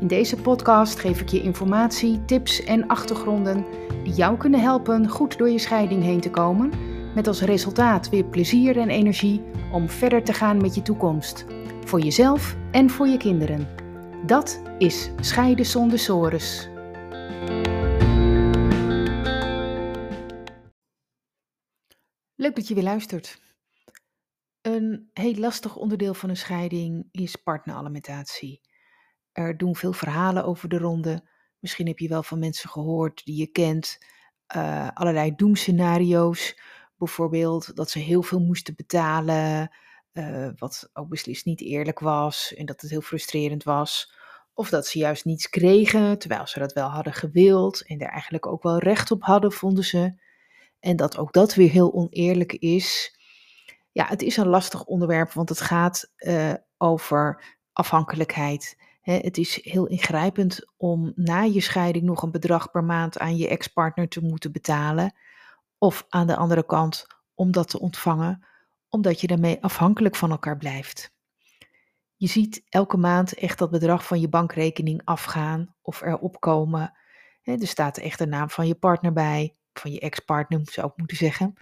In deze podcast geef ik je informatie, tips en achtergronden die jou kunnen helpen goed door je scheiding heen te komen, met als resultaat weer plezier en energie om verder te gaan met je toekomst, voor jezelf en voor je kinderen. Dat is Scheiden zonder sores. Leuk dat je weer luistert. Een heel lastig onderdeel van een scheiding is partneralimentatie. Er doen veel verhalen over de ronde. Misschien heb je wel van mensen gehoord die je kent. Uh, allerlei doemscenario's. Bijvoorbeeld dat ze heel veel moesten betalen. Uh, wat ook beslist niet eerlijk was. En dat het heel frustrerend was. Of dat ze juist niets kregen, terwijl ze dat wel hadden gewild. En daar eigenlijk ook wel recht op hadden, vonden ze. En dat ook dat weer heel oneerlijk is. Ja, het is een lastig onderwerp, want het gaat uh, over afhankelijkheid het is heel ingrijpend om na je scheiding nog een bedrag per maand aan je ex-partner te moeten betalen. Of aan de andere kant om dat te ontvangen, omdat je daarmee afhankelijk van elkaar blijft. Je ziet elke maand echt dat bedrag van je bankrekening afgaan of erop komen. er staat echt de naam van je partner bij, van je ex-partner zou ik moeten zeggen.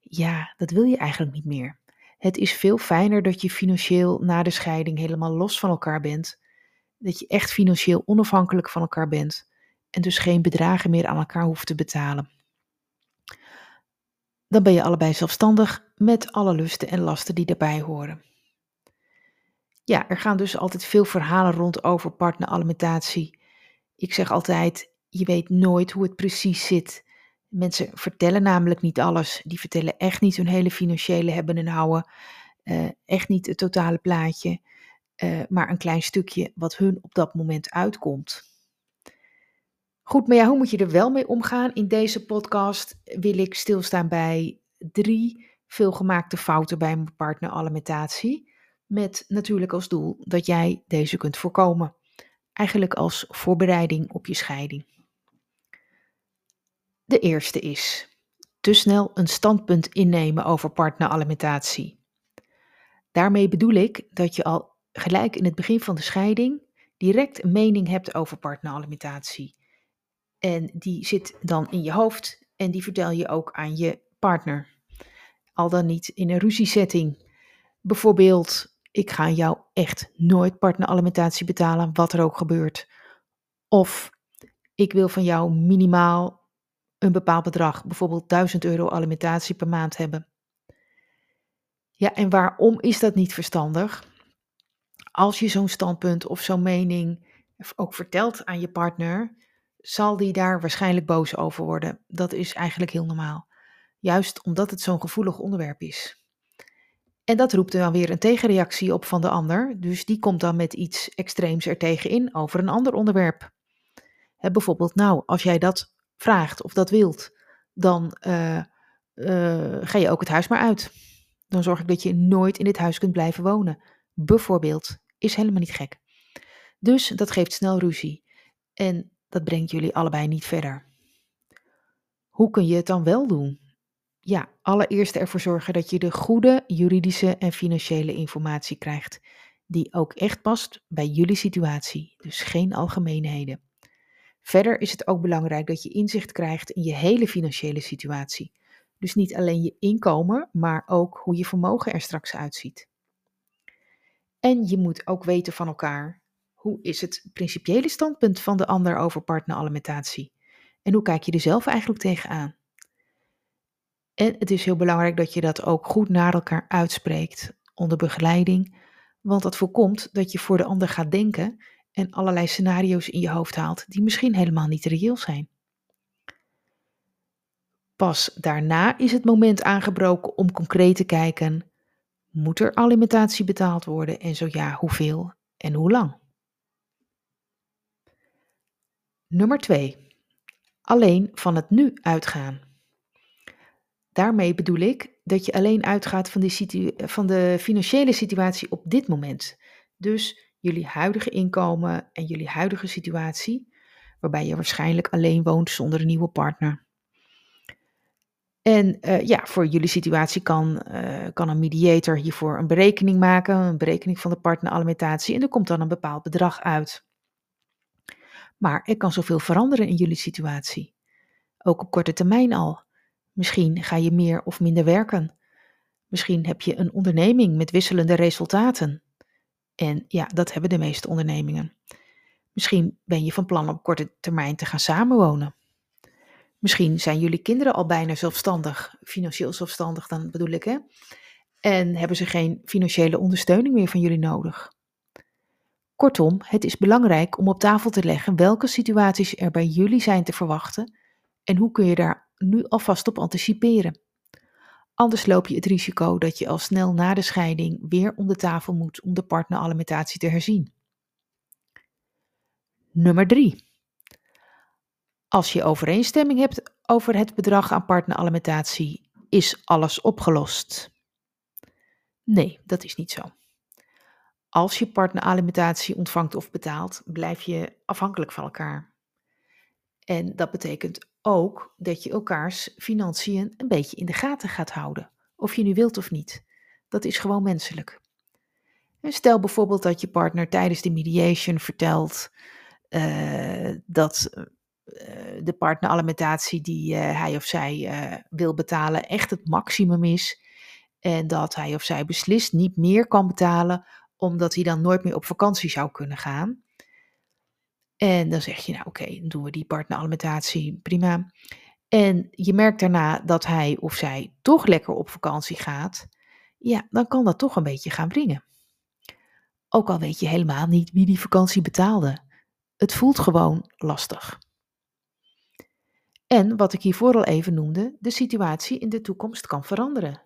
Ja, dat wil je eigenlijk niet meer. Het is veel fijner dat je financieel na de scheiding helemaal los van elkaar bent dat je echt financieel onafhankelijk van elkaar bent en dus geen bedragen meer aan elkaar hoeft te betalen. Dan ben je allebei zelfstandig met alle lusten en lasten die daarbij horen. Ja, er gaan dus altijd veel verhalen rond over partneralimentatie. Ik zeg altijd, je weet nooit hoe het precies zit. Mensen vertellen namelijk niet alles. Die vertellen echt niet hun hele financiële hebben en houden. Uh, echt niet het totale plaatje. Uh, maar een klein stukje wat hun op dat moment uitkomt. Goed, maar ja, hoe moet je er wel mee omgaan? In deze podcast wil ik stilstaan bij drie veelgemaakte fouten bij een partneralimentatie. Met natuurlijk als doel dat jij deze kunt voorkomen. Eigenlijk als voorbereiding op je scheiding. De eerste is te snel een standpunt innemen over partneralimentatie. Daarmee bedoel ik dat je al gelijk in het begin van de scheiding direct een mening hebt over partneralimentatie. En die zit dan in je hoofd en die vertel je ook aan je partner. Al dan niet in een ruziesetting. Bijvoorbeeld, ik ga jou echt nooit partneralimentatie betalen, wat er ook gebeurt. Of ik wil van jou minimaal een bepaald bedrag, bijvoorbeeld 1000 euro alimentatie per maand hebben. Ja, en waarom is dat niet verstandig? Als je zo'n standpunt of zo'n mening ook vertelt aan je partner, zal die daar waarschijnlijk boos over worden. Dat is eigenlijk heel normaal. Juist omdat het zo'n gevoelig onderwerp is. En dat roept dan weer een tegenreactie op van de ander. Dus die komt dan met iets extreems er tegenin over een ander onderwerp. bijvoorbeeld, nou, als jij dat vraagt of dat wilt, dan uh, uh, ga je ook het huis maar uit. Dan zorg ik dat je nooit in dit huis kunt blijven wonen. Bijvoorbeeld is helemaal niet gek. Dus dat geeft snel ruzie. En dat brengt jullie allebei niet verder. Hoe kun je het dan wel doen? Ja, allereerst ervoor zorgen dat je de goede juridische en financiële informatie krijgt, die ook echt past bij jullie situatie, dus geen algemeenheden. Verder is het ook belangrijk dat je inzicht krijgt in je hele financiële situatie. Dus niet alleen je inkomen, maar ook hoe je vermogen er straks uitziet. En je moet ook weten van elkaar, hoe is het principiële standpunt van de ander over partneralimentatie? En hoe kijk je er zelf eigenlijk tegenaan? En het is heel belangrijk dat je dat ook goed naar elkaar uitspreekt onder begeleiding, want dat voorkomt dat je voor de ander gaat denken en allerlei scenario's in je hoofd haalt die misschien helemaal niet reëel zijn. Pas daarna is het moment aangebroken om concreet te kijken moet er alimentatie betaald worden en zo ja, hoeveel en hoe lang? Nummer 2. alleen van het nu uitgaan. Daarmee bedoel ik dat je alleen uitgaat van, van de financiële situatie op dit moment. Dus jullie huidige inkomen en jullie huidige situatie, waarbij je waarschijnlijk alleen woont zonder een nieuwe partner. En uh, ja, voor jullie situatie kan, uh, kan een mediator hiervoor een berekening maken, een berekening van de partneralimentatie, en er komt dan een bepaald bedrag uit. Maar er kan zoveel veranderen in jullie situatie. Ook op korte termijn al. Misschien ga je meer of minder werken. Misschien heb je een onderneming met wisselende resultaten. En ja, dat hebben de meeste ondernemingen. Misschien ben je van plan op korte termijn te gaan samenwonen. Misschien zijn jullie kinderen al bijna zelfstandig, financieel zelfstandig dan bedoel ik hè. En hebben ze geen financiële ondersteuning meer van jullie nodig. Kortom, het is belangrijk om op tafel te leggen welke situaties er bij jullie zijn te verwachten en hoe kun je daar nu alvast op anticiperen. Anders loop je het risico dat je al snel na de scheiding weer om de tafel moet om de partneralimentatie te herzien. Nummer 3. Als je overeenstemming hebt over het bedrag aan partneralimentatie, is alles opgelost. Nee, dat is niet zo. Als je partneralimentatie ontvangt of betaalt, blijf je afhankelijk van elkaar. En dat betekent ook dat je elkaars financiën een beetje in de gaten gaat houden, of je nu wilt of niet. Dat is gewoon menselijk. En stel bijvoorbeeld dat je partner tijdens de mediation vertelt uh, dat de partneralimentatie die uh, hij of zij wil betalen echt het maximum is. En dat hij of zij beslist niet meer kan betalen, omdat hij dan nooit meer op vakantie zou kunnen gaan. En dan zeg je, nou oké, dan doen we die partneralimentatie, prima. En je merkt daarna dat hij of zij toch lekker op vakantie gaat. Ja, dan kan dat toch een beetje gaan wringen. Ook al weet je helemaal niet wie die vakantie betaalde. Het voelt gewoon lastig. En wat ik hiervoor al even noemde, de situatie in de toekomst kan veranderen.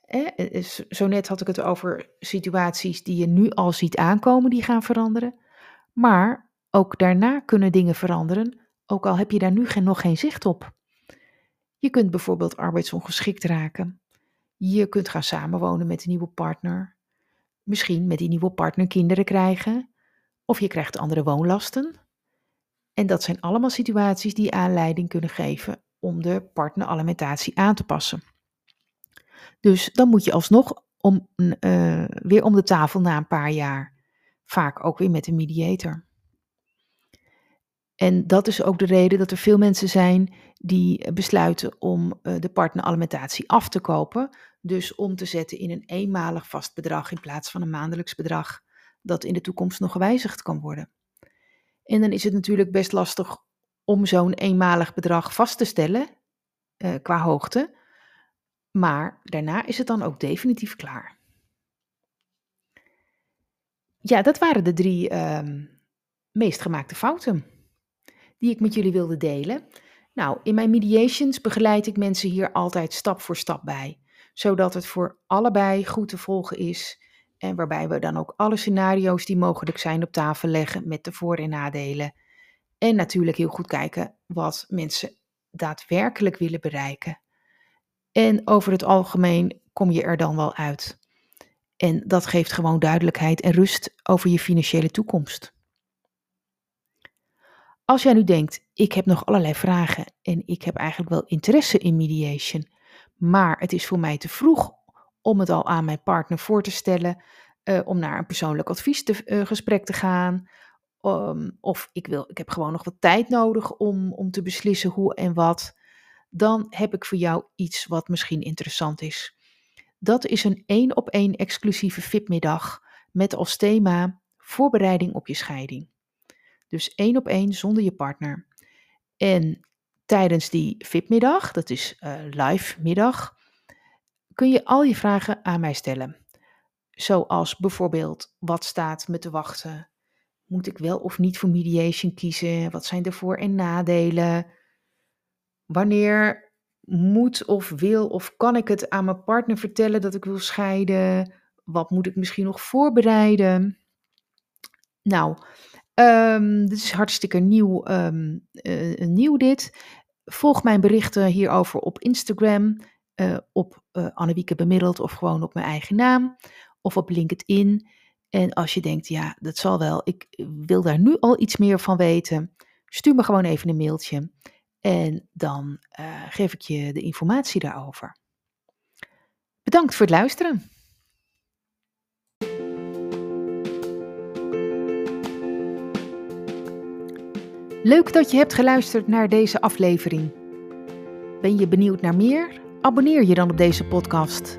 Eh, zo net had ik het over situaties die je nu al ziet aankomen, die gaan veranderen. Maar ook daarna kunnen dingen veranderen, ook al heb je daar nu geen, nog geen zicht op. Je kunt bijvoorbeeld arbeidsongeschikt raken. Je kunt gaan samenwonen met een nieuwe partner. Misschien met die nieuwe partner kinderen krijgen. Of je krijgt andere woonlasten. En dat zijn allemaal situaties die aanleiding kunnen geven om de partneralimentatie aan te passen. Dus dan moet je alsnog om, uh, weer om de tafel na een paar jaar. Vaak ook weer met een mediator. En dat is ook de reden dat er veel mensen zijn die besluiten om uh, de partneralimentatie af te kopen. Dus om te zetten in een eenmalig vast bedrag in plaats van een maandelijks bedrag dat in de toekomst nog gewijzigd kan worden. En dan is het natuurlijk best lastig om zo'n eenmalig bedrag vast te stellen uh, qua hoogte. Maar daarna is het dan ook definitief klaar. Ja, dat waren de drie uh, meest gemaakte fouten die ik met jullie wilde delen. Nou, in mijn mediations begeleid ik mensen hier altijd stap voor stap bij, zodat het voor allebei goed te volgen is en waarbij we dan ook alle scenario's die mogelijk zijn op tafel leggen met de voor- en nadelen. En natuurlijk heel goed kijken wat mensen daadwerkelijk willen bereiken. En over het algemeen kom je er dan wel uit. En dat geeft gewoon duidelijkheid en rust over je financiële toekomst. Als jij nu denkt, ik heb nog allerlei vragen en ik heb eigenlijk wel interesse in mediation, maar het is voor mij te vroeg om het al aan mijn partner voor te stellen, uh, om naar een persoonlijk adviesgesprek uh, te gaan. Um, of ik, wil, ik heb gewoon nog wat tijd nodig om, om te beslissen hoe en wat. Dan heb ik voor jou iets wat misschien interessant is. Dat is een één op één exclusieve VIP-middag met als thema voorbereiding op je scheiding. Dus één op één zonder je partner. En tijdens die VIP-middag, dat is uh, live middag, kun je al je vragen aan mij stellen. Zoals bijvoorbeeld, wat staat me te wachten? Moet ik wel of niet voor mediation kiezen? Wat zijn de voor- en nadelen? Wanneer moet of wil of kan ik het aan mijn partner vertellen dat ik wil scheiden? Wat moet ik misschien nog voorbereiden? Nou, Um, dit is hartstikke nieuw, um, uh, nieuw dit. Volg mijn berichten hierover op Instagram, uh, op uh, Annewieke Bemiddeld of gewoon op mijn eigen naam of op LinkedIn. En als je denkt, ja, dat zal wel, ik wil daar nu al iets meer van weten, stuur me gewoon even een mailtje en dan uh, geef ik je de informatie daarover. Bedankt voor het luisteren. Leuk dat je hebt geluisterd naar deze aflevering. Ben je benieuwd naar meer? Abonneer je dan op deze podcast.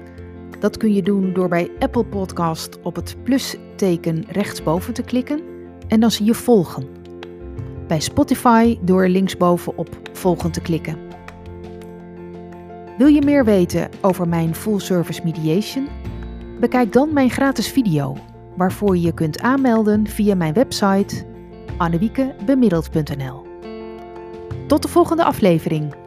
Dat kun je doen door bij Apple Podcast op het plusteken rechtsboven te klikken en dan zie je volgen. Bij Spotify door linksboven op volgen te klikken. Wil je meer weten over mijn full service mediation? Bekijk dan mijn gratis video, waarvoor je je kunt aanmelden via mijn website annewiekebemiddeld.nl. Tot de volgende aflevering.